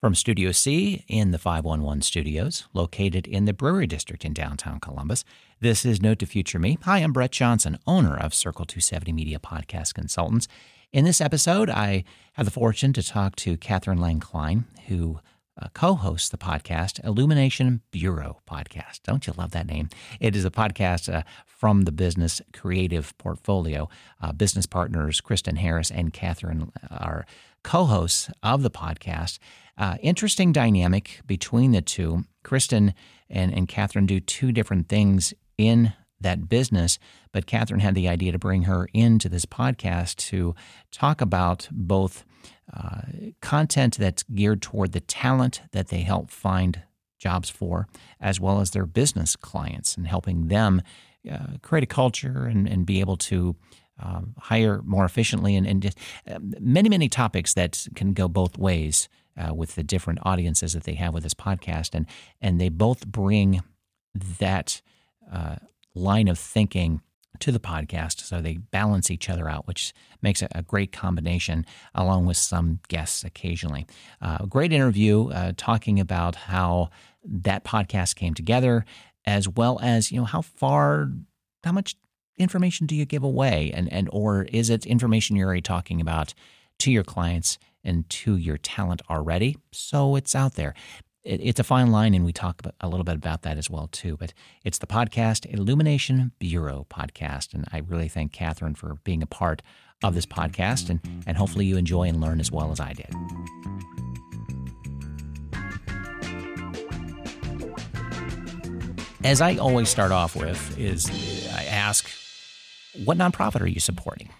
From Studio C in the 511 studios, located in the Brewery District in downtown Columbus, this is Note to Future Me. Hi, I'm Brett Johnson, owner of Circle 270 Media Podcast Consultants. In this episode, I have the fortune to talk to Catherine Lang Klein, who uh, co hosts the podcast Illumination Bureau Podcast. Don't you love that name? It is a podcast uh, from the business creative portfolio. Uh, business partners Kristen Harris and Catherine are co hosts of the podcast. Uh, interesting dynamic between the two. Kristen and, and Catherine do two different things in that business, but Catherine had the idea to bring her into this podcast to talk about both uh, content that's geared toward the talent that they help find jobs for, as well as their business clients and helping them uh, create a culture and, and be able to um, hire more efficiently and, and just, uh, many, many topics that can go both ways uh, with the different audiences that they have with this podcast. And, and they both bring that uh, line of thinking to the podcast. So they balance each other out, which makes a great combination, along with some guests occasionally. Uh, great interview uh, talking about how that podcast came together, as well as, you know, how far, how much information do you give away? And, and or is it information you're already talking about to your clients and to your talent already? So it's out there it, it's a fine line, and we talk a little bit about that as well too. But it's the podcast Illumination Bureau podcast, and I really thank Catherine for being a part of this podcast, and and hopefully you enjoy and learn as well as I did. As I always start off with, is I ask, what nonprofit are you supporting?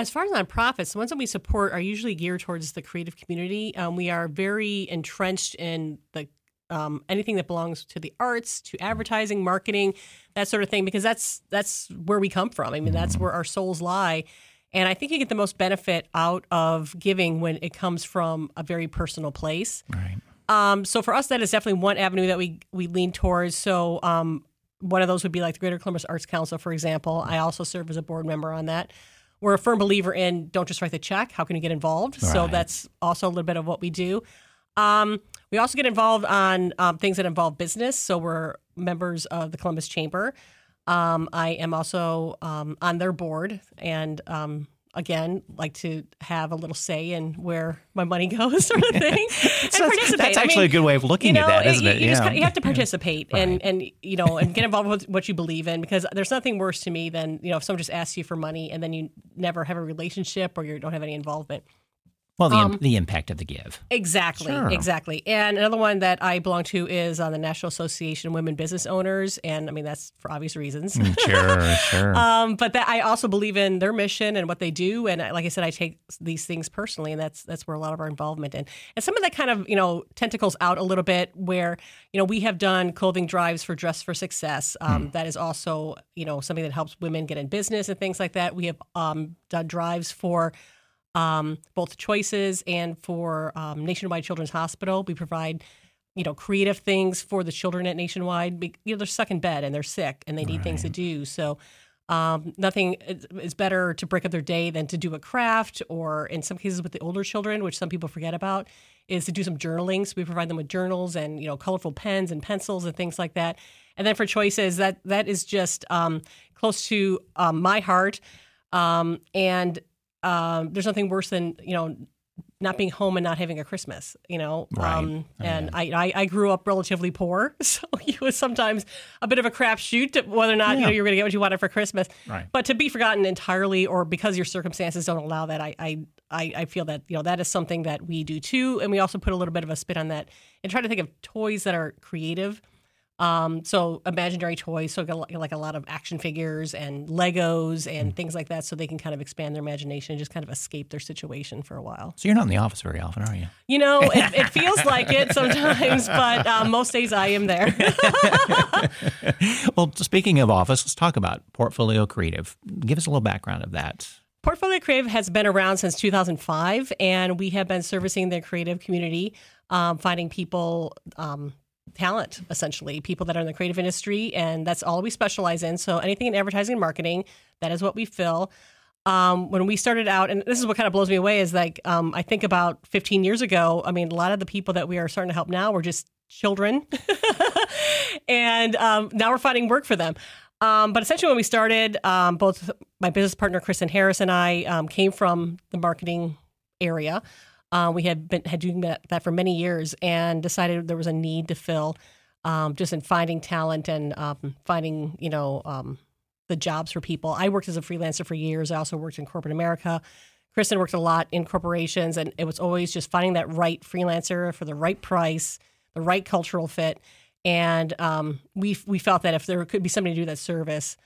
As far as nonprofits, the ones that we support are usually geared towards the creative community. Um, we are very entrenched in the um, anything that belongs to the arts, to advertising, marketing, that sort of thing, because that's that's where we come from. I mean, that's where our souls lie. And I think you get the most benefit out of giving when it comes from a very personal place. Right. Um, so for us, that is definitely one avenue that we we lean towards. So um, one of those would be like the Greater Columbus Arts Council, for example. I also serve as a board member on that we're a firm believer in don't just write the check. How can you get involved? Right. So that's also a little bit of what we do. Um, we also get involved on um, things that involve business. So we're members of the Columbus Chamber. Um, I am also um, on their board and um, again like to have a little say in where my money goes sort of thing and participate. That's actually I mean, a good way of looking you know, at that, isn't you, it? You, yeah. you have to participate right. and and you know and get involved with what you believe in because there's nothing worse to me than you know if someone just asks you for money and then you never have a relationship or you don't have any involvement. Well, the, um, the impact of the give. Exactly, sure. exactly. And another one that I belong to is on the National Association of Women Business Owners, and I mean that's for obvious reasons. Mm, sure, sure. Um, but that I also believe in their mission and what they do, and like I said, I take these things personally, and that's that's where a lot of our involvement in. And some of that kind of you know tentacles out a little bit, where you know we have done clothing drives for Dress for Success. Um, hmm. that is also you know something that helps women get in business and things like that. We have um, done drives for um, both choices and for um, Nationwide Children's Hospital. We provide, you know, creative things for the children at Nationwide. You know, they're stuck in bed and they're sick and they need right. things to do. So um, nothing is better to break up their day than to do a craft, or in some cases with the older children, which some people forget about, is to do some journaling. So we provide them with journals and you know colorful pens and pencils and things like that. And then for choices, that that is just um, close to um, my heart. Um, and um, there's nothing worse than you know not being home and not having a Christmas, you know. Right. Um, and I, I, I, grew up relatively poor, so it was sometimes a bit of a crapshoot whether or not yeah. you know you're going to get what you wanted for Christmas. Right. But to be forgotten entirely, or because your circumstances don't allow that, I, I, I feel that you know that is something that we do too, and we also put a little bit of a spin on that and try to think of toys that are creative um, so imaginary toys, so like a lot of action figures and Legos and mm. things like that, so they can kind of expand their imagination and just kind of escape their situation for a while. So you're not in the office very often, are you? You know, it, it feels like it sometimes, but uh, most days I am there. well, speaking of office, let's talk about Portfolio Creative. Give us a little background of that. Portfolio Creative has been around since 2005, and we have been servicing the creative community, um, finding people um, talent, essentially, people that are in the creative industry. And that's all we specialize in. So anything in advertising and marketing, that is what we fill. um, when we started out, and this is what kind of blows me away is like um, I think about 15 years ago. I mean, a lot of the people that we are starting to help now were just children, and um, now we're finding work for them. Um, but essentially, when we started, um, both my business partner Kristen Harris and I um, came from the marketing area. Uh, we had been had doing that, that, for many years, and decided there was a need to fill just in finding talent and finding you know the jobs for people. I worked as a freelancer for years. I also worked in corporate America. Kristen worked a lot in corporations, and it was always just finding that right freelancer for the right price, the right cultural fit. And um, we we felt that if there could be somebody to do that service,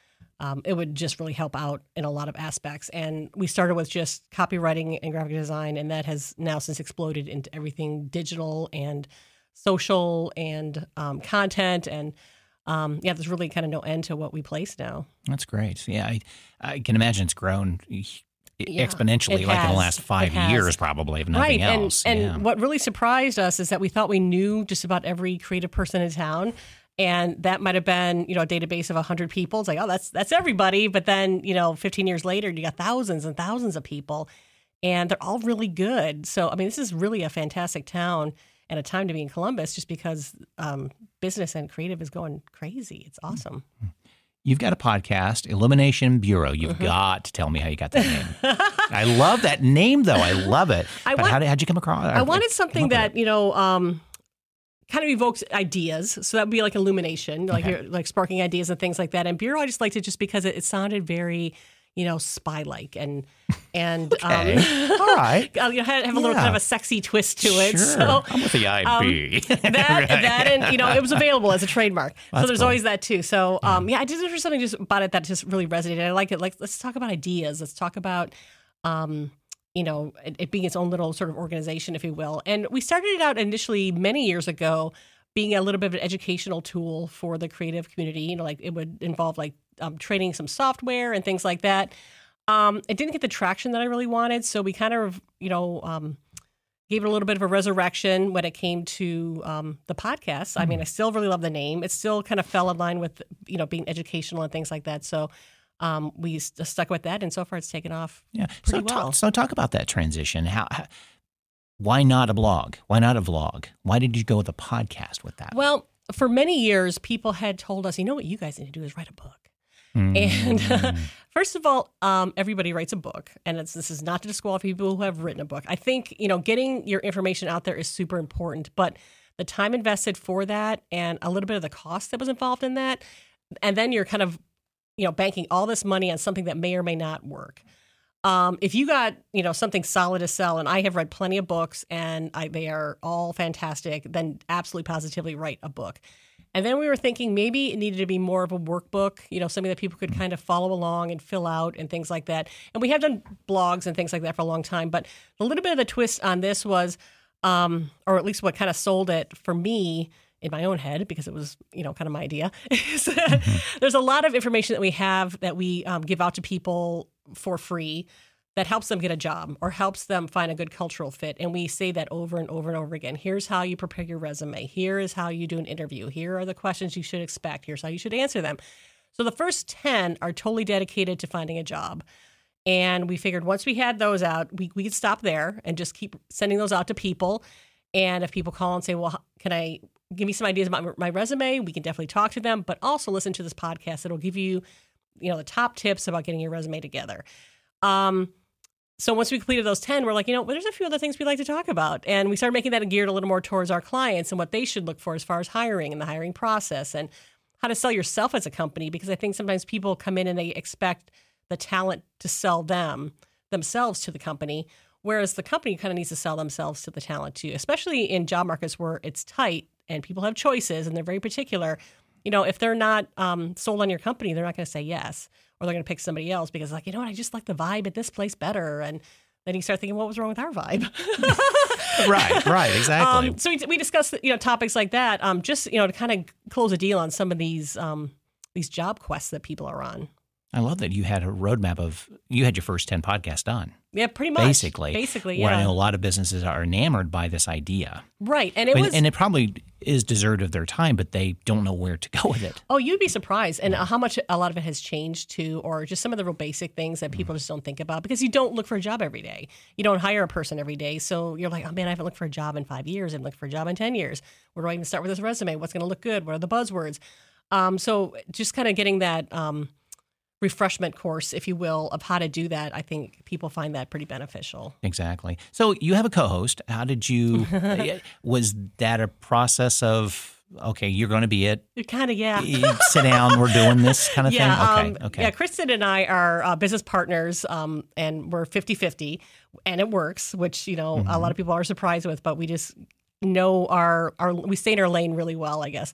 um, it would just really help out in a lot of aspects. And we started with just copywriting and graphic design, and that has now since exploded into everything digital and social and um, content and um, yeah, there's really kind of no end to what we place now. That's great. Yeah, I, I can imagine it's grown yeah, exponentially, like in the last five years, probably, if nothing right. else. And, yeah. and what really surprised us is that we thought we knew just about every creative person in town. And that might have been, you know, a database of 100 people. It's like, oh, that's that's everybody. But then, you know, 15 years later, you got thousands and thousands of people, and they're all really good. So, I mean, this is really a fantastic town and a time to be in Columbus just because um, business and creative is going crazy. It's mm-hmm. awesome. You've got a podcast, Illumination Bureau. You've mm-hmm. got to tell me how you got that name. I love that name, though. I love it. I but want, how did you come across? I wanted something that you know. Um, kind of evokes ideas. So that would be like illumination, like okay. like sparking ideas and things like that. And bureau, I just liked it just because it, it sounded very you know, spy like and and okay. um, all right, you know, have, have a little kind of a sexy twist to it. Sure. So I'm with the IB. Um, that right. that and you know, it was available as a trademark. That's so there's cool. always that too. So um, yeah, I did for something just about it that just really resonated. I like it. Like let's talk about ideas. Let's talk about. Um, you know, it, it being its own little sort of organization, if you will. And we started it out initially many years ago being a little bit of an educational tool for the creative community. You know, like it would involve like um, training some software and things like that. Um, it didn't get the traction that I really wanted, so we kind of, you know, um, gave it a little bit of a resurrection when it came to um, the podcast. Mm-hmm. I mean, I still really love the name. It still kind of fell in line with, you know, being educational and things like that. So um, we st- stuck with that, and so far it's taken off. Yeah. so well. talk, so talk about that transition. How, how, why not a blog? Why not a vlog? Why did you go with a podcast with that? Well, for many years, people had told us, you know what you guys need to do is write a book. Mm. And uh, first of all, um, everybody writes a book, and this is not to disqualify people who have written a book. I think you know getting your information out there is super important, but the time invested for that and a little bit of the cost that was involved in that, and then you're kind of you know banking all this money on something that may or may not work. Um, if you got you know something solid to sell, and I have read plenty of books, and I, they are all fantastic, then absolutely positively write a book. And then we were thinking maybe it needed to be more of a workbook, you know, something that people could kind of follow along and fill out and things like that. And we have done blogs and things like that for a long time. But a little bit of the twist on this was, um, or at least what kind of sold it for me in my own head because it was, you know, kind of my idea. mm-hmm. There's a lot of information that we have that we um, give out to people for free that helps them get a job or helps them find a good cultural fit. And we say that over and over and over again. Here's how you prepare your resume. Here is how you do an interview. Here are the questions you should expect. Here's how you should answer them. So the first 10 are totally dedicated to finding a job. And we figured once we had those out, we, we could stop there and just keep sending those out to people. And if people call and say, well, can I give me some ideas about my resume? We can definitely talk to them, but also listen to this podcast. It'll give you, you know, the top tips about getting your resume together. Um, so once we completed those 10 we're like you know well, there's a few other things we'd like to talk about and we started making that geared a little more towards our clients and what they should look for as far as hiring and the hiring process and how to sell yourself as a company because i think sometimes people come in and they expect the talent to sell them themselves to the company whereas the company kind of needs to sell themselves to the talent too especially in job markets where it's tight and people have choices and they're very particular you know if they're not um, sold on your company they're not going to say yes or they're going to pick somebody else because like you know what? I just like the vibe at this place better. And then you start thinking what was wrong with our vibe? Right right exactly. um, so we, we discussed you know topics like that um, just you know to kind of close a deal on some of these um, these job quests that people are on I love that you had a roadmap of you had your first 10 podcasts done. Yeah, pretty much. Basically. Basically, yeah. Where I know a lot of businesses are enamored by this idea. Right. And it was and it probably is deserved of their time, but they don't know where to go with it. Oh, you'd be surprised, and how much a lot of it has changed too, or just some of the real basic things that people just don't think about because you don't look for a job every day. You don't hire a person every day, so you're like, oh man, I haven't looked for a job in five years. I haven't looked for a job in ten years. Where do I even start with this resume? What's going to look good? What are the buzzwords? Um, so just kind of getting that. Um, refreshment course, if you will, of how to do that. I think people find that pretty beneficial. Exactly. So you have a co-host. How did you? was that a process of? Okay, you're going to be it. Kind of, yeah. Sit down. We're doing this kind of yeah, thing. Okay, um, okay. Yeah, Kristen and I are uh, business partners, um, and we're 50-50, and it works, which you know mm-hmm. a lot of people are surprised with, but we just know our our we stay in our lane really well, I guess.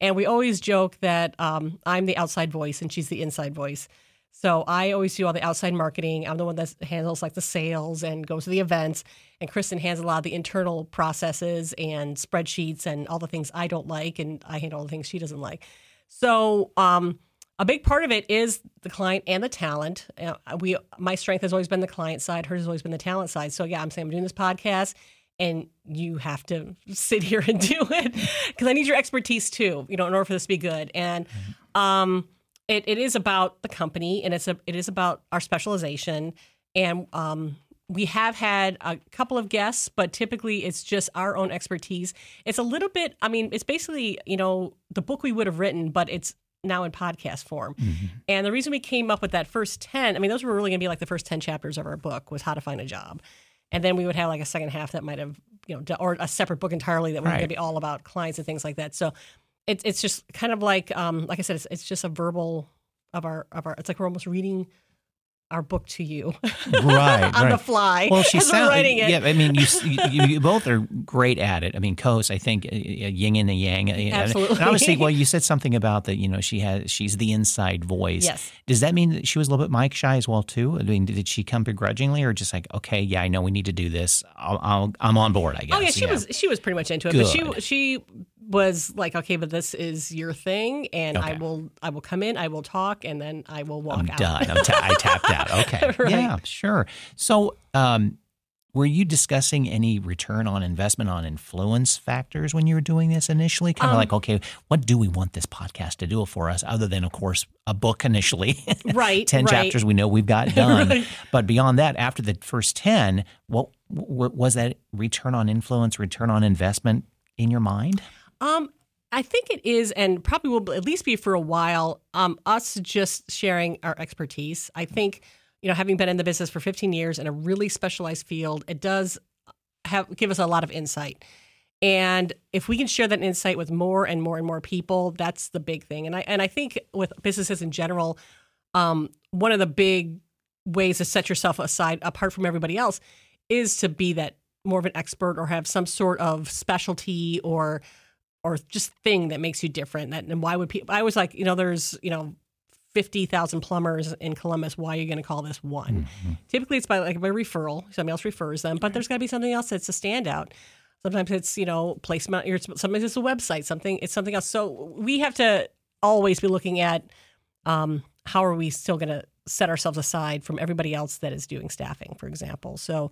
And we always joke that um, I'm the outside voice and she's the inside voice. So I always do all the outside marketing. I'm the one that handles like the sales and goes to the events. And Kristen handles a lot of the internal processes and spreadsheets and all the things I don't like, and I handle all the things she doesn't like. So um, a big part of it is the client and the talent. Uh, we my strength has always been the client side. Hers has always been the talent side. So yeah, I'm saying I'm doing this podcast and you have to sit here and do it because I need your expertise too, you know, in order for this to be good. And um, it, it is about the company and it's a, it is about our specialization. And um, we have had a couple of guests, but typically it's just our own expertise. It's a little bit, I mean, it's basically, you know, the book we would have written, but it's now in podcast form. Mm-hmm. And the reason we came up with that first 10, I mean, those were really going to be like the first 10 chapters of our book was how to find a job and then we would have like a second half that might have you know or a separate book entirely that was right. going to be all about clients and things like that so it's it's just kind of like um like i said it's, it's just a verbal of our of our it's like we're almost reading our book to you, right? on right. the fly. Well, she's writing it. Yeah, I mean, you, you, you both are great at it. I mean, Coast, I think, a yin and yang. Uh, Absolutely. And obviously, well, you said something about that. You know, she has she's the inside voice. Yes. Does that mean that she was a little bit mic shy as well too? I mean, did she come begrudgingly, or just like, okay, yeah, I know we need to do this. i am on board. I guess. Oh yeah, she yeah. was she was pretty much into it, Good. but she she was like, okay, but this is your thing, and okay. I will I will come in, I will talk, and then I will walk I'm out. Done. I'm ta- I tapped out. Okay. right. Yeah, sure. So, um, were you discussing any return on investment on influence factors when you were doing this initially? Kind of um, like, okay, what do we want this podcast to do for us, other than, of course, a book initially? Right. 10 right. chapters we know we've got done. right. But beyond that, after the first 10, what, what was that return on influence, return on investment in your mind? Um, I think it is, and probably will at least be for a while. Um, us just sharing our expertise. I think, you know, having been in the business for 15 years in a really specialized field, it does have give us a lot of insight. And if we can share that insight with more and more and more people, that's the big thing. And I and I think with businesses in general, um, one of the big ways to set yourself aside apart from everybody else is to be that more of an expert or have some sort of specialty or or just thing that makes you different. That and why would people? I was like, you know, there's you know. 50,000 plumbers in Columbus. Why are you going to call this one? Mm-hmm. Typically, it's by like by referral. Somebody else refers them, but there's got to be something else that's a standout. Sometimes it's you know placement. Or sometimes it's a website. Something it's something else. So we have to always be looking at um, how are we still going to set ourselves aside from everybody else that is doing staffing, for example. So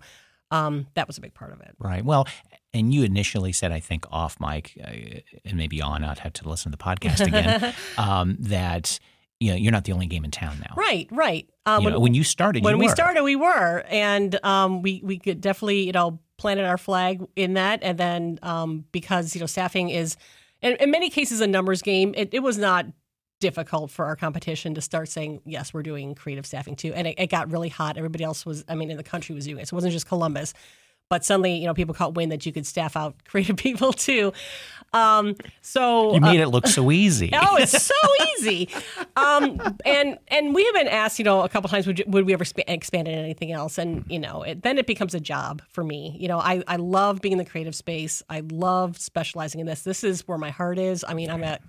um, that was a big part of it. Right. Well, and you initially said, I think off mic, uh, and maybe on, I'd have to listen to the podcast again, um, that you know you're not the only game in town now. Right. Right. Um, you know, when, you started, when you we were. started, we were, and um, we we could definitely you know planted our flag in that, and then um, because you know staffing is. In, in many cases, a numbers game. It, it was not difficult for our competition to start saying, yes, we're doing creative staffing too. And it, it, got really hot. Everybody else was, I mean, in the country was doing it. So it wasn't just Columbus. But suddenly, you know, people caught wind that you could staff out creative people too. Um, so you made uh, it look so easy. oh, it's so easy. Um, and and we have been asked, you know, a couple times, would, you, would we ever sp- expand into anything else? And you know, it, then it becomes a job for me. You know, I I love being in the creative space. I love specializing in this. This is where my heart is. I mean, I'm a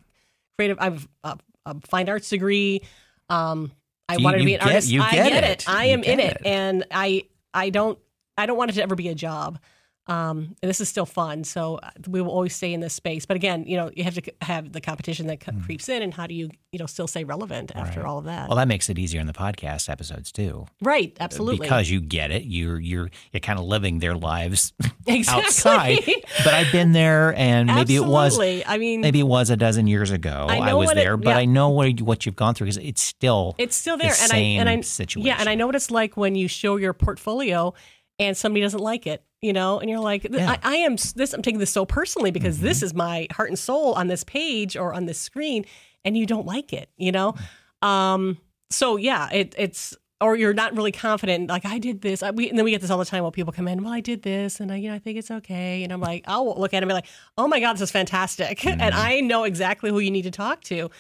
creative. I've a a fine arts degree. Um, I you, wanted to be an get, artist. You I get, it. it. I am in it, it. and I I don't I don't want it to ever be a job. Um, and this is still fun, so uh, we will always stay in this space. But again, you know, you have to have the competition that c- creeps in, and how do you, you know, still stay relevant after. Right. all of that? Well, that makes it easier in the podcast episodes too, right, absolutely. because you get it. You're you're you're kind of living their lives exactly. outside. but I've been there, and maybe it was I mean, maybe it was a dozen years ago. I I, was what it- there, but. I know what you- what you've gone through because it's still it's still the there, and I and I situation. yeah, and I know what it's like when you show your portfolio and somebody doesn't like it, you know, and you're like, Yeah. Mm-hmm. I, I am this. I'm taking this so personally because this is my heart and soul on this page or on this screen, and you don't like it, you know. Um, so yeah, it, it's or you're not really confident. Like I did this, I, we, and then we get this all the time. While people come in, well, I did this, and I, you know, I think it's okay, and I'm like, I'll look at it and be like, oh my god, this is fantastic, and I know exactly who you need to talk to.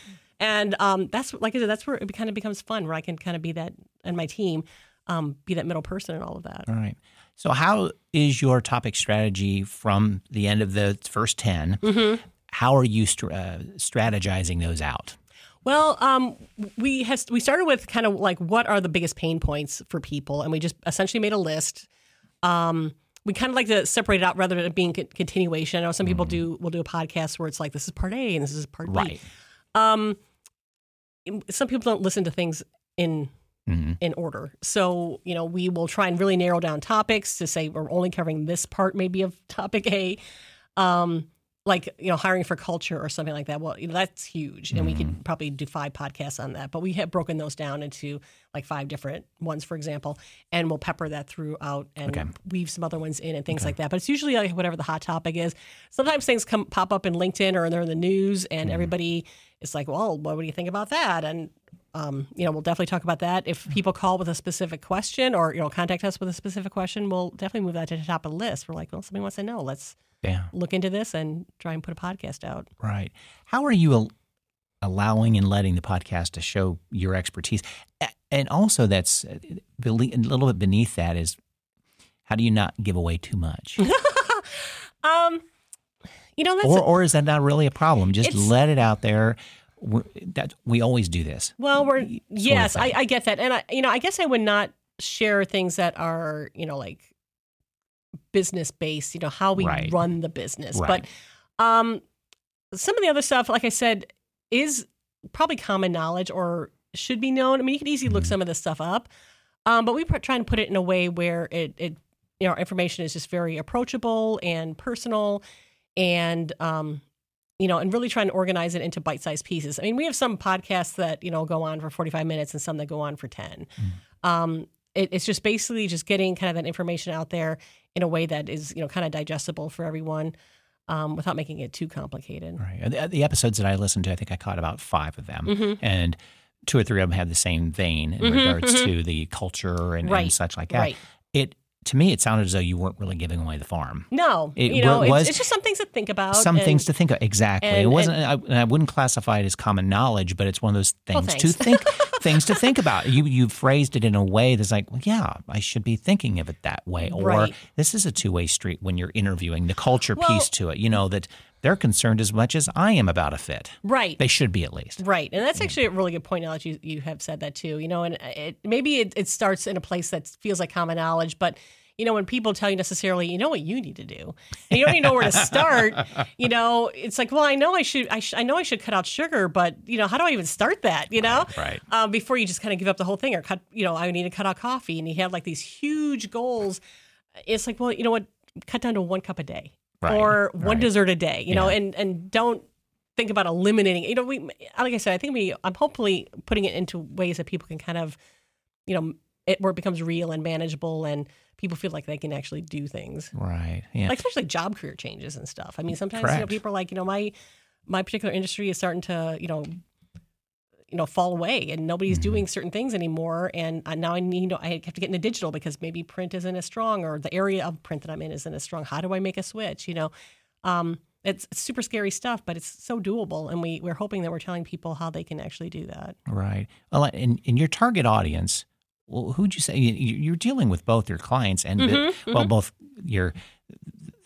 And um, that's like I said, that's where it kind of becomes fun, where I can kind of be that, and my team um, be that middle person and all of that. All right. So, how is your topic strategy from the end of the first 10? Mm-hmm. How are you str- uh, strategizing those out? Well, um, we has we started with kind of like what are the biggest pain points for people, and we just essentially made a list. Um, we kind of like to separate it out rather than being continuation. I know some people do will do a podcast where it's like this is part A and this is part B. Right. Um, some people don't listen to things in Mhm. in order. So, you know, we will try and really narrow down topics to say we're only covering this part maybe of topic A. Um, like, you know, hiring for culture or something like that. Well, you know, that's huge. And we could probably do five podcasts on that. But we have broken those down into like five different ones, for example, and we'll pepper that throughout and Okay. weave some other ones in and things like that. But it's usually like whatever the hot topic is. Sometimes things come pop up in LinkedIn or they're in the news and everybody is like, well, what do you think about that? And um, you know, we'll definitely talk about that. If people call with a specific question or, you know, contact us with a specific question, we'll definitely move that to the top of the list. We're like, well, somebody wants to know. Let's Yeah. look into this and try and put a podcast out. Right. How are you al- allowing and letting the podcast to show your expertise? And also, that's uh, a little bit beneath that is how do you not give away too much? Um, you know, that's or, or is that not really a problem? Just let it out there. That we always do this. Well, we're sort of yes, I. I get that, and I, you know, I guess I would not share things that are, you know, like business based. You know, how we Right. run the business, Right. but um, some of the other stuff, like I said, is probably common knowledge or should be known. I mean, you can easily look Mhm. some of this stuff up, um, but we pr- try and put it in a way where it, it, you know, information is just very approachable and personal, and um, you know, and really trying to organize it into bite-sized pieces. I mean, we have some podcasts that you know go on for forty-five minutes and some that go on for ten. Um, it, it's just basically just getting kind of that information out there in a way that is you know kind of digestible for everyone. Um, without making it too complicated. Right. The, the episodes that I listened to, I think I caught about five of them, Mhm. and two or three of them had the same vein in Mhm, regards mhm. to the culture and, Right, and such like that. Right. It to me, it sounded as though you weren't really giving away the farm. No, It you know, it's, was it's just some things to think about. Some and- things to think about. Exactly. it wasn't. I, and I wouldn't classify it as common knowledge, but it's one of those Well, things to think. things to think about. You you phrased it in a way that's like, well, yeah, I should be thinking of it that way. Or Right. this is a two way street when you're interviewing the culture Well- piece to it. You know that they're concerned as much as I am about a fit. Right. They should be at least. Right, and that's actually a really good point. Now that you you have said that too, you know, and it, maybe it, it starts in a place that feels like common knowledge, but you know, when people tell you necessarily, you know what you need to do, and you don't even know where to start, you know, it's like, well, I know I should, I, sh- I know I should cut out sugar, but you know, how do I even start that? You know, Right. um, before you just kind of give up the whole thing or cut, you know, I need to cut out coffee, and you have like these huge goals. It's like, well, you know what, cut down to one cup a day Right, or one right. dessert a day, you know, Yeah. and and don't think about eliminating. You know, we like I said, I think we I'm hopefully putting it into ways that people can kind of, you know, it where it becomes real and manageable, and people feel like they can actually do things, Right. Yeah. like especially job career changes and stuff. I mean, sometimes you know people are like, you know, my my particular industry is starting to, you know. You know, fall away, and nobody's Mhm. doing certain things anymore. And I, now I need, you know, I have to get into digital because maybe print isn't as strong, or the area of print that I'm in isn't as strong. How do I make a switch? You know, um, it's, super scary stuff, but it's so doable, and we we're hoping that we're telling people how they can actually do that. Right. Well, in, in your target audience, well, who'd you say you- you're dealing with both your clients and Mhm, well, both your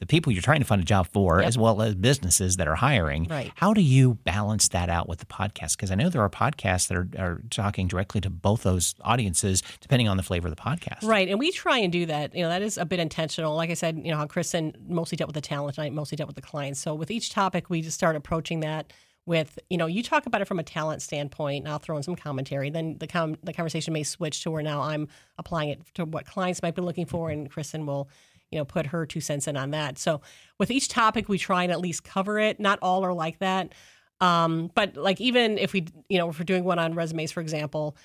the people you're trying to find a job for, Yep. as well as businesses that are hiring. Right. How do you balance that out with the podcast? Because I know there are podcasts that are, are talking directly to both those audiences, depending on the flavor of the podcast. Right, and we try and do that. You know, that is a bit intentional. Like I said, you know, how Kristen mostly dealt with the talent, and I mostly dealt with the clients. So with each topic, we just start approaching that with, you know, you talk about it from a talent standpoint, and I'll throw in some commentary. Then the com- the conversation may switch to where now I'm applying it to what clients might be looking for, mm-hmm. and Kristen will, you know, put her two cents in on that. So with each topic, we try and at least cover it. Not all are like that. Um, but like even if we, you know, if we're doing one on resumes, for example,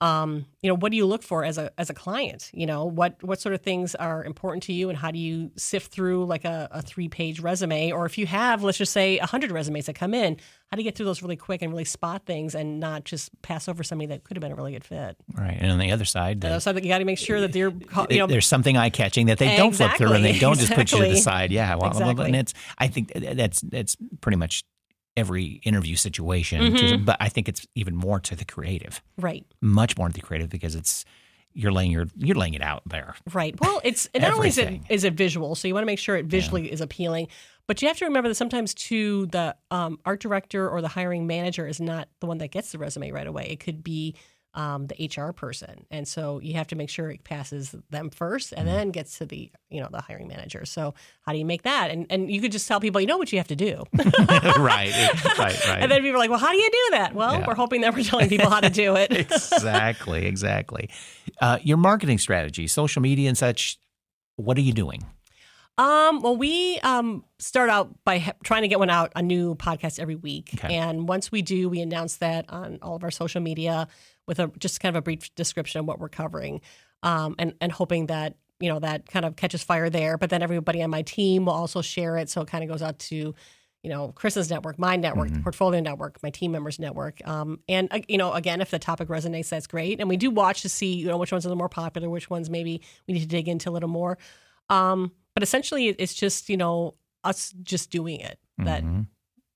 um, you know, what do you look for as a as a client? You know, what what sort of things are important to you, and how do you sift through like a, a three page resume, or if you have, let's just say, hundred resumes that come in, how do you get through those really quick and really spot things and not just pass over somebody that could have been a really good fit? Right. And on the other side, the- And so you got to make sure that they're you know, there's something eye catching that they don't flip through and they don't just put you to the side. Yeah, well, Exactly. and it's I think that's that's pretty much every interview situation. Mm-hmm. to- but I think it's even more to the creative, right. much more to the creative because it's you're laying your you're laying it out there. Right. Well, it's not only is it it visual, so you want to make sure it visually is appealing, but you have to remember that sometimes too the um, art director or the hiring manager is not the one that gets the resume right away. It could be um, the HR person, and so you have to make sure it passes them first, and then gets to the you know the hiring manager. So how do you make that? And and you could just tell people you know what you have to do, right. Right. Right. and then people are like, well, how do you do that? Well, Yeah. we're hoping that we're telling people how to do it. exactly. Exactly. Uh, your marketing strategy, social media and such. What are you doing? Um, well, we um, start out by trying to get one out, a new podcast every week. Okay. And once we do, we announce that on all of our social media with a just kind of a brief description of what we're covering, um, and and hoping that you know that kind of catches fire there. But then everybody on my team will also share it, so it kind of goes out to you know Chris's network, my network, the portfolio network, my team members network. Um, and uh, you know, again, if the topic resonates, that's great. And we do watch to see you know which ones are the more popular, which ones maybe we need to dig into a little more. Um, but essentially, it's just you know us just doing it that Mhm.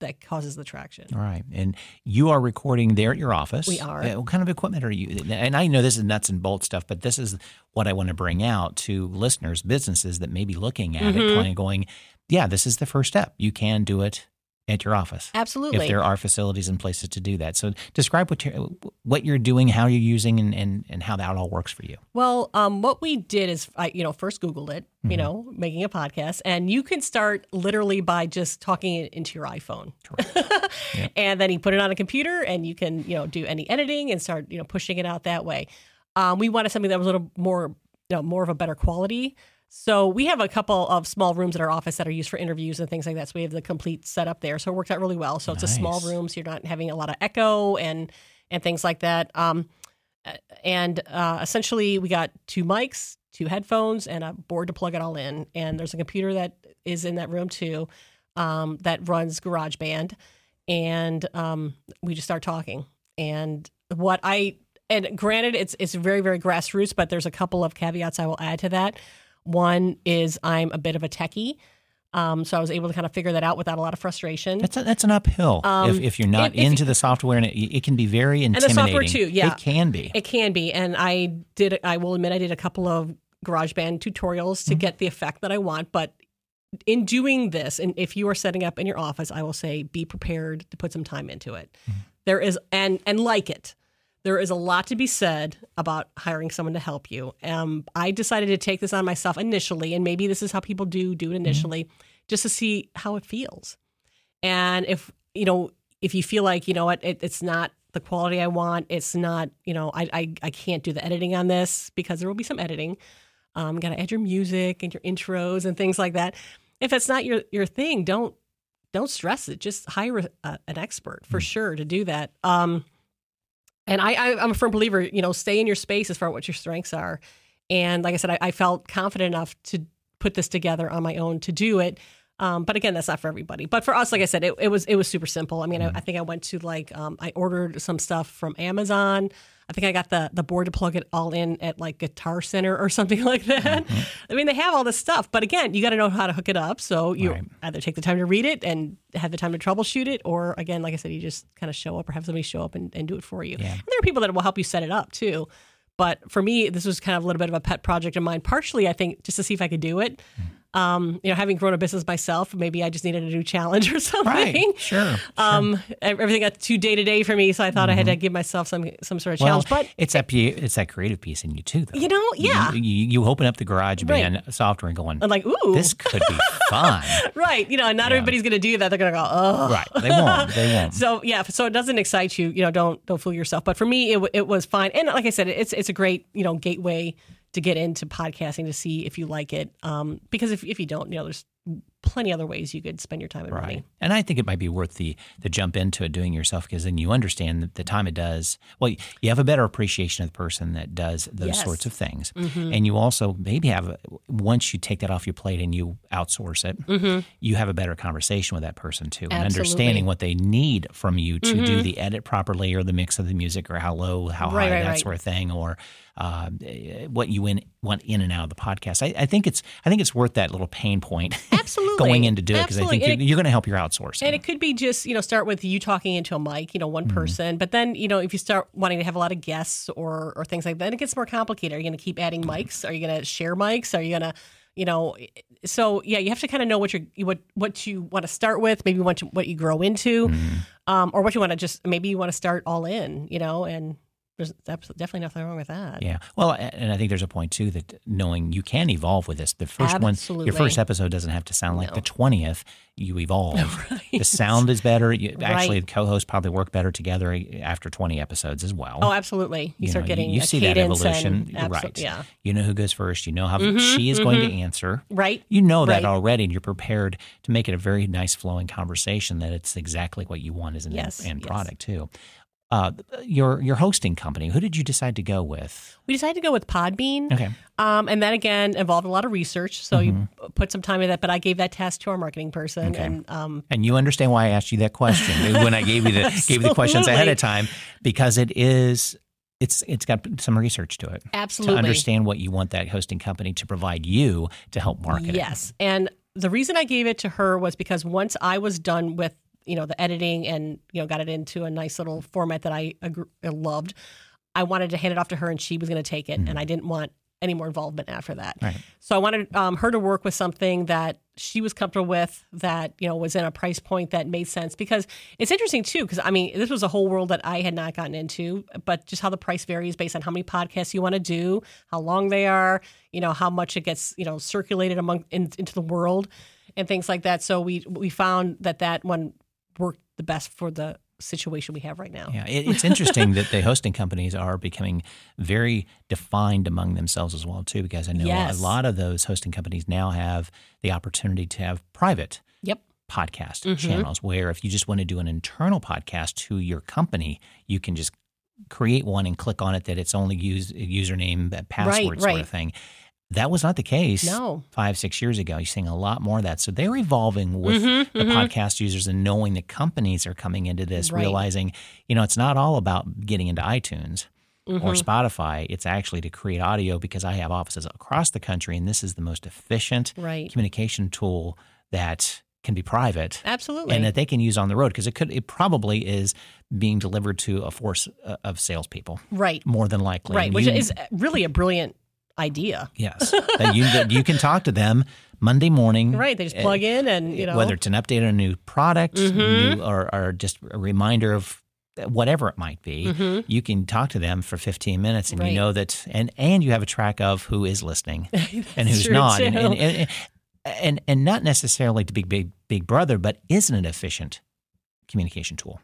that causes the traction. All right. And you are recording there at your office. We are. Uh, what kind of equipment are you? And I know this is nuts and bolts stuff, but this is what I want to bring out to listeners, businesses that may be looking at Mm-hmm. it, kind of going, yeah, this is the first step. You can do it at your office. Absolutely. If there are facilities and places to do that. So describe what you're, what you're doing, how you're using, and, and, and how that all works for you. Well, um, what we did is, I, you know, first Googled it, Mm-hmm. you know, making a podcast, and you can start literally by just talking it into your iPhone, and then you put it on a computer, and you can, you know, do any editing and start, you know, pushing it out that way. Um, we wanted something that was a little more, you know, more of a better quality. So we have a couple of small rooms at our office that are used for interviews and things like that. So we have the complete setup there. So it worked out really well. So it's a small room, so you're not having a lot of echo and and things like that. Um, and uh, essentially we got two mics two headphones and a board to plug it all in and there's a computer that is in that room too um, that runs garageband and um, we just start talking and what i and granted it's it's very very grassroots but there's a couple of caveats i will add to that one is i'm a bit of a techie um, so i was able to kind of figure that out without a lot of frustration That's a, that's an uphill Um, if, if you're not if- if- into the software, and it, it can be very intimidating. And the software too, yeah. It can be. It can be, and I did. I will admit, I did a couple of GarageBand tutorials to get the effect that I want. But in doing this, and if you are setting up in your office, I will say be prepared to put some time into it. There is, and and like it, there is a lot to be said about hiring someone to help you. Um, I decided to take this on myself initially, and maybe this is how people do do it initially, just to see how it feels. And if you know, if you feel like you know what, it, it's not the quality I want, it's not you know, I, I I can't do the editing on this because there will be some editing. Um, got to add your music and your intros and things like that. If it's not your your thing, don't don't stress it. Just hire a, a, an expert for sure to do that. Um, and I, I I'm a firm believer. You know, stay in your space as far as what your strengths are. And like I said, I, I felt confident enough to put this together on my own to do it. Um, but again, that's not for everybody. But for us, like I said, it, it was it was super simple. I mean, I, I think I went to like um, I ordered some stuff from Amazon. I think I got the the board to plug it all in at like Guitar Center or something like that. Mm-hmm. I mean, they have all this stuff, but again, you got to know how to hook it up. So you Right. either take the time to read it and have the time to troubleshoot it, or again, like I said, you just kind of show up or have somebody show up and, and do it for you. Yeah. And there are people that will help you set it up too. But for me, this was kind of a little bit of a pet project of mine. Partially, I think, just to see if I could do it. Mm. Um, you know, having grown a business myself, maybe I just needed a new challenge or something. Right. Sure. Um, everything got too day to day for me, so I thought I had to give myself some some sort of challenge. But it's that it's that creative piece in you too, though. you know, yeah, You, you, you open up the GarageBand software and going, I'm like, ooh, this could be fun. right. You know, and not everybody's going to do that. They're going to go, oh, right. They won't. They won't. So yeah, so it doesn't excite you. You know, don't don't fool yourself. But for me, it it was fine. And like I said, it's it's a great you know gateway to get into podcasting to see if you like it. Um, because if if you don't, you know, there's plenty other ways you could spend your time and money. And I think it might be worth the the jump into it doing yourself because then you understand the time it does. Well, you have a better appreciation of the person that does those Yes. sorts of things, mm-hmm. and you also maybe have a, once you take that off your plate and you outsource it, mm-hmm. you have a better conversation with that person too, and understanding what they need from you to do mm-hmm. the edit properly or the mix of the music or how low, how Right, high, right, that right. sort of thing, or uh, what you in, want in and out of the podcast. I, I think it's I think it's worth that little pain point. Absolutely. Going in to do it because I think you're, you're going to help your outsourcing. And it could be just, you know, start with you talking into a mic, you know, one mm-hmm. person. But then, you know, if you start wanting to have a lot of guests or or things like that, it gets more complicated. Are you going to keep adding mm-hmm. mics? Are you going to share mics? Are you going to, you know, so yeah, you have to kind of know what you what what you want to start with, maybe what you, what you grow into, mm-hmm. um, or what you want to just maybe you want to start all in, you know, and there's definitely nothing wrong with that. Yeah. Well, and I think there's a point too that knowing you can evolve with this. The first one, your first episode doesn't have to sound like No. the twentieth. You evolve. The sound is better. You, Actually, the co-hosts probably work better together after twenty episodes as well. Oh, absolutely. You, You start know, getting you, a see that evolution, and right? Yeah. Mm-hmm, You know who goes first. You know how she is going to answer. Right. You know that Right. already, and you're prepared to make it a very nice flowing conversation. That it's exactly what you want as an Yes, end, end yes. product too. Uh, your your hosting company. Who did you decide to go with? We decided to go with Podbean. Okay. Um, and that again involved a lot of research. So you put some time in that, but I gave that task to our marketing person. Okay. And um, And you understand why I asked you that question when I gave you the gave you the questions ahead of time because it is it's it's got some research to it absolutely. to understand what you want that hosting company to provide you to help market it. Yes. And the reason I gave it to her was because once I was done with, you know, the editing and, you know, got it into a nice little format that I loved, I wanted to hand it off to her and she was going to take it. And I didn't want any more involvement after that. Right. So I wanted um, her to work with something that she was comfortable with, that you know was in a price point that made sense. Because it's interesting too, because I mean this was a whole world that I had not gotten into, but just how the price varies based on how many podcasts you want to do, how long they are, you know how much it gets you know circulated among in, into the world, and things like that. So we we found that that one worked the best for the situation we have right now. Yeah, it, it's interesting that the hosting companies are becoming very defined among themselves as well too, because I know Yes. a lot of those hosting companies now have the opportunity to have private Yep. podcast Mm-hmm. channels where if you just want to do an internal podcast to your company, you can just create one and click on it that it's only use username, password sort right. of thing. That was not the case No. five, six years ago. You're seeing a lot more of that. So they're evolving with Mm-hmm, the podcast users and knowing that companies are coming into this, Right. realizing, you know, it's not all about getting into iTunes Mm-hmm. or Spotify. It's actually to create audio because I have offices across the country and this is the most efficient Right. communication tool that can be private Absolutely. and that they can use on the road because it could it probably is being delivered to a force uh, of salespeople right. more than likely Right. And Which you- is really a brilliant idea. yes that you that you can talk to them Monday morning Right. They just plug in and you know whether it's an update on a new product Mm-hmm. new, or, or just a reminder of whatever it might be Mm-hmm. you can talk to them for 15 minutes and Right. you know that and and you have a track of who is listening and who's not and, and, and, and and not necessarily to be big big brother but isn't it efficient communication tool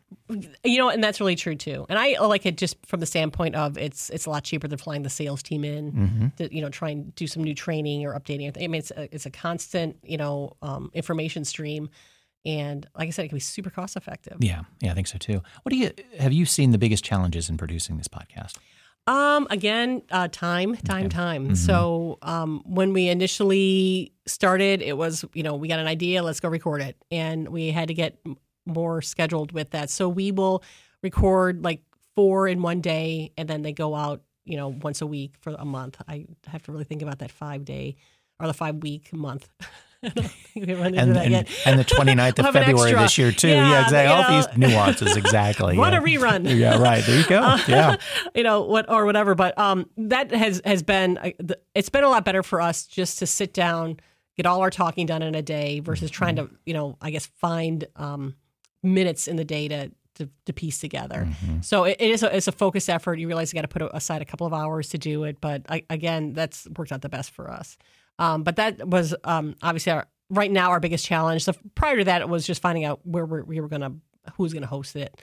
You know, and that's really true too. And I like it just from the standpoint of it's it's a lot cheaper than flying the sales team in Mm-hmm. to you know try and do some new training or updating. I mean, it's a, it's a constant you know um, information stream, and like I said, it can be super cost effective. yeah yeah i think so too what do you have you seen the biggest challenges in producing this podcast Um, again, uh, time, time, time. So um, when we initially started, it was you know we got an idea, let's go record it, and we had to get more scheduled with that. So we will record like four in one day, and then they go out you know once a week for a month. I have to really think about that five day or the five week month. I don't think we run into and, and, and the 29th We'll of February this year too Yeah, yeah, exactly all know. these nuances exactly What yeah. a rerun! yeah right there you go yeah you know what or whatever but um that has has been uh, it's been a lot better for us just to sit down get all our talking done in a day versus trying to, you know, I guess find um, minutes in the day to to, to piece together. So it, it is a, it's a focused effort. You realize you got to put aside a couple of hours to do it, but I, again, that's worked out the best for us. Um, but that was um, obviously our, right now our biggest challenge. So prior to that, it was just finding out where we're, we were going to who's going to host it.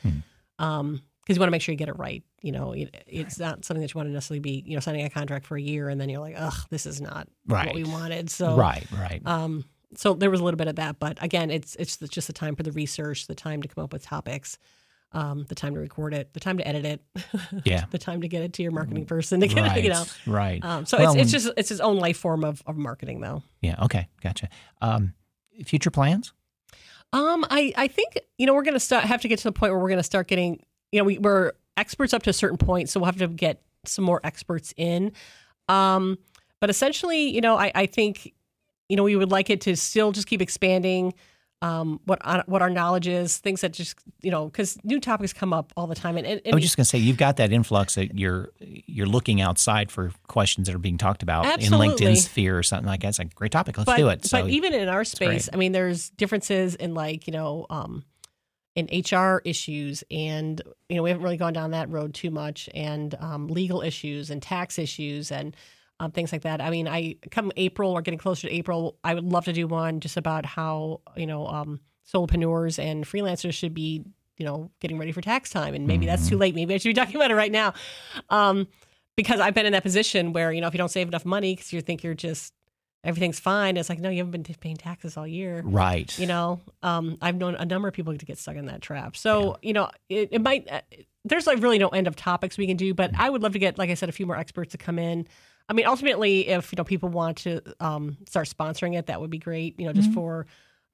Um, because you want to make sure you get it right. You know, it, it's not something that you want to necessarily be, you know, signing a contract for a year and then you're like, ugh, this is not Right. what we wanted. So, Right, right. um, so there was a little bit of that, but again, it's it's just the time for the research, the time to come up with topics, um, the time to record it, the time to edit it, Yeah. the time to get it to your marketing person to get it, you know. right. Um, so Well, it's, it's just it's its own life form of, of marketing, though. yeah. Okay. Gotcha. Um, future plans? Um, I, I think you know we're gonna start have to get to the point where we're gonna start getting you know we, we're experts up to a certain point, so we'll have to get some more experts in. Um, but essentially, you know, I, I think you know we would like it to still just keep expanding. Um, what our- what our knowledge is, things that just you know, because new topics come up all the time, and, and, I was just going to say you've got that influx that you're you're looking outside for questions that are being talked about Absolutely. in LinkedIn sphere or something like that. It's like great topic. Let's but, do it. So but even in our space, I mean, there's differences in like you know, um, in HR issues, and you know, we haven't really gone down that road too much, and um, legal issues and tax issues and um, things like that. I mean, I come April or getting closer to April, I would love to do one just about how you know, um, solopreneurs and freelancers should be. You know, getting ready for tax time, and maybe that's Mm-hmm. too late. Maybe I should be talking about it right now, um, because I've been in that position where you know if you don't save enough money because you think you're just everything's fine. It's like, no, you haven't been paying taxes all year. right. You know, um, I've known a number of people to get stuck in that trap. So, you know, it, it might, uh, there's like really no end of topics we can do, but I would love to get, like I said, a few more experts to come in. I mean, ultimately, if, you know, people want to um, start sponsoring it, that would be great, you know, just for,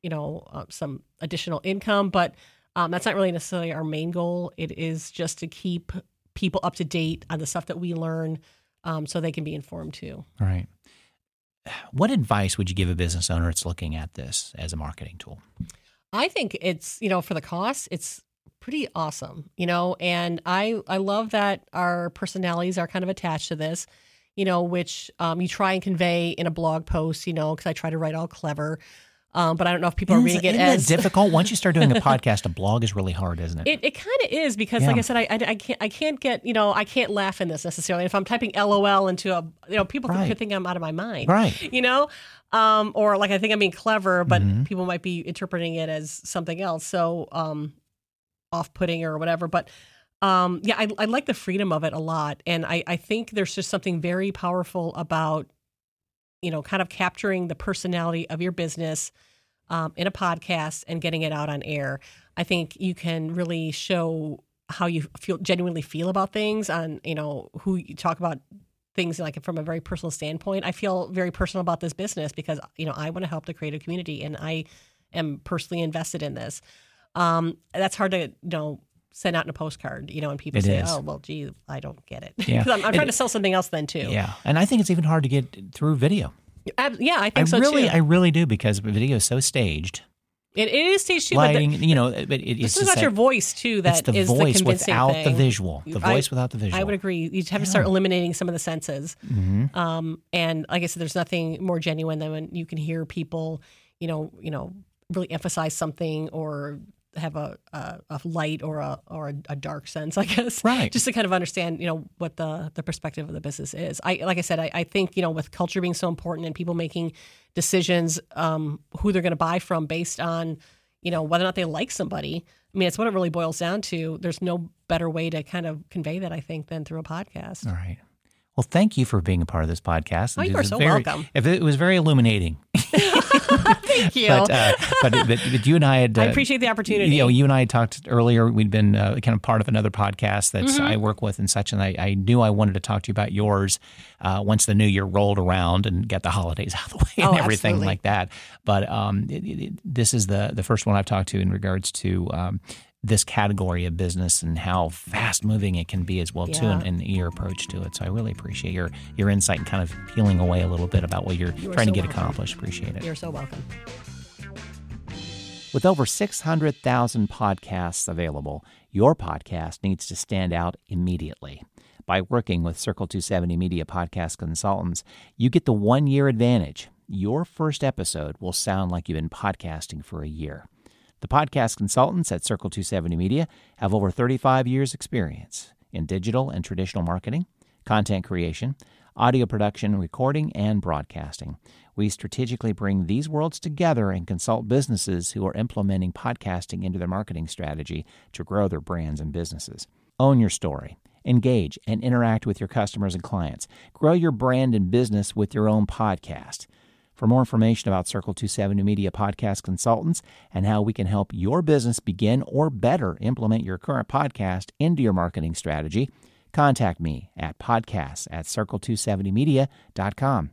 you know, uh, some additional income. But um, that's not really necessarily our main goal. It is just to keep people up to date on the stuff that we learn um, so they can be informed too. Right. What advice would you give a business owner that's looking at this as a marketing tool? I think it's you know for the cost, it's pretty awesome, you know, and I I love that our personalities are kind of attached to this, you know, which um, you try and convey in a blog post, you know, because I try to write all clever, um, but I don't know if people are Isn't, reading it isn't that as difficult? Once you start doing a podcast, a blog is really hard, isn't it? It, it kind of is because, like I said, I, I, I can't I can't get you know I can't laugh in this necessarily. If I'm typing LOL into a you know people Right. could think I'm out of my mind, right. you know um, or like i think i'm being clever but Mhm. people might be interpreting it as something else so um, off-putting or whatever but um, yeah I, I like the freedom of it a lot and I, I think there's just something very powerful about you know kind of capturing the personality of your business um, in a podcast and getting it out on air i think you can really show how you feel genuinely feel about things on you know who you talk about things like from a very personal standpoint. I feel very personal about this business because you know I want to help the creative community and I am personally invested in this. Um, that's hard to you know send out in a postcard, you know, and people It say, is. "Oh, well, gee, I don't get it." Yeah. I'm, I'm It- trying to sell something else then too. Yeah, and I think it's even hard to get through video. Ab- yeah, I I think so really, too. I really do because video is so staged. it, it is stage two, but the, Lighting, you know, but it, this it's is about that- your voice too. That it's the is voice the convincing without thing. the visual. The I- voice without the visual. I would agree. You have to start eliminating some of the senses. Mhm. Um, and like I said, there's nothing more genuine than when you can hear people, you know, you know, really emphasize something or have a a, a light or a or a, a dark sense, I guess. Right. Just to kind of understand, you know, what the the perspective of the business is. I like I said, I, I think you know, with culture being so important and people making decisions, um, who they're going to buy from based on, you know, whether or not they like somebody. I mean, it's what it really boils down to. There's no better way to kind of convey that, I think, than through a podcast. All right. Well, thank you for being a part of this podcast. Oh, you It are was so very- welcome. It was very illuminating, Thank you. but, uh, but but but you and I had. I uh, appreciate the opportunity. You know, you and I had talked earlier. We'd been uh, kind of part of another podcast that Mm-hmm. I work with and such, and I, I knew I wanted to talk to you about yours uh, once the new year rolled around and get the holidays out of the way and Oh, everything absolutely. like that. But um, it, it- this is the the first one I've talked to in regards to. Um, this category of business and how fast moving it can be as well too, Yeah. and, and your approach to it. So I really appreciate your your insight and kind of peeling away a little bit about what you're You trying to get welcome. accomplished. Appreciate it. You're so welcome. With over 600,000 podcasts available, your podcast needs to stand out immediately. By working with Circle 270 Media Podcast Consultants, you get the one year advantage. your first episode will sound like you've been podcasting for a year. The podcast consultants at Circle 270 Media have over 35 years' experience in digital and traditional marketing, content creation, audio production, recording, and broadcasting. We strategically bring these worlds together and consult businesses who are implementing podcasting into their marketing strategy to grow their brands and businesses. Own your story. Engage and interact with your customers and clients. Grow your brand and business with your own podcast. For more information about Circle 270 Media Podcast Consultants and how we can help your business begin or better implement your current podcast into your marketing strategy, contact me at podcasts at circle270media.com.